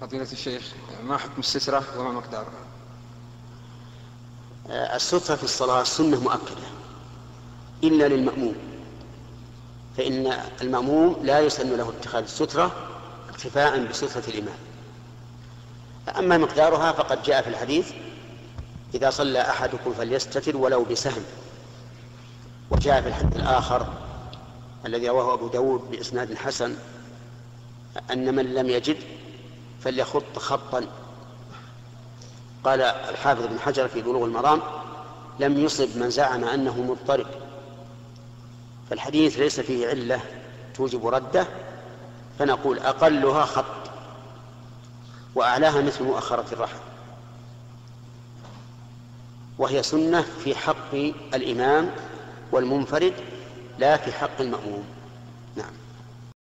فضيلة الشيخ ما حكم السترة وما مقدارها؟ آه، السترة في الصلاة سنة مؤكدة. إلا للمأموم. فإن المأموم لا يسن له اتخاذ السترة اكتفاء بسترة الإمام. أما مقدارها فقد جاء في الحديث إذا صلى أحدكم فليستتر ولو بسهم. وجاء في الحديث الآخر الذي رواه أبو داود بإسناد حسن أن من لم يجد فليخط خطا. قال الحافظ بن حجر في بلوغ المرام لم يصب من زعم أنه مضطرب. فالحديث ليس فيه علة توجب رده فنقول أقلها خط وأعلاها مثل مؤخرة الرحم. وهي سنة في حق الإمام والمنفرد لا في حق المأموم. نعم.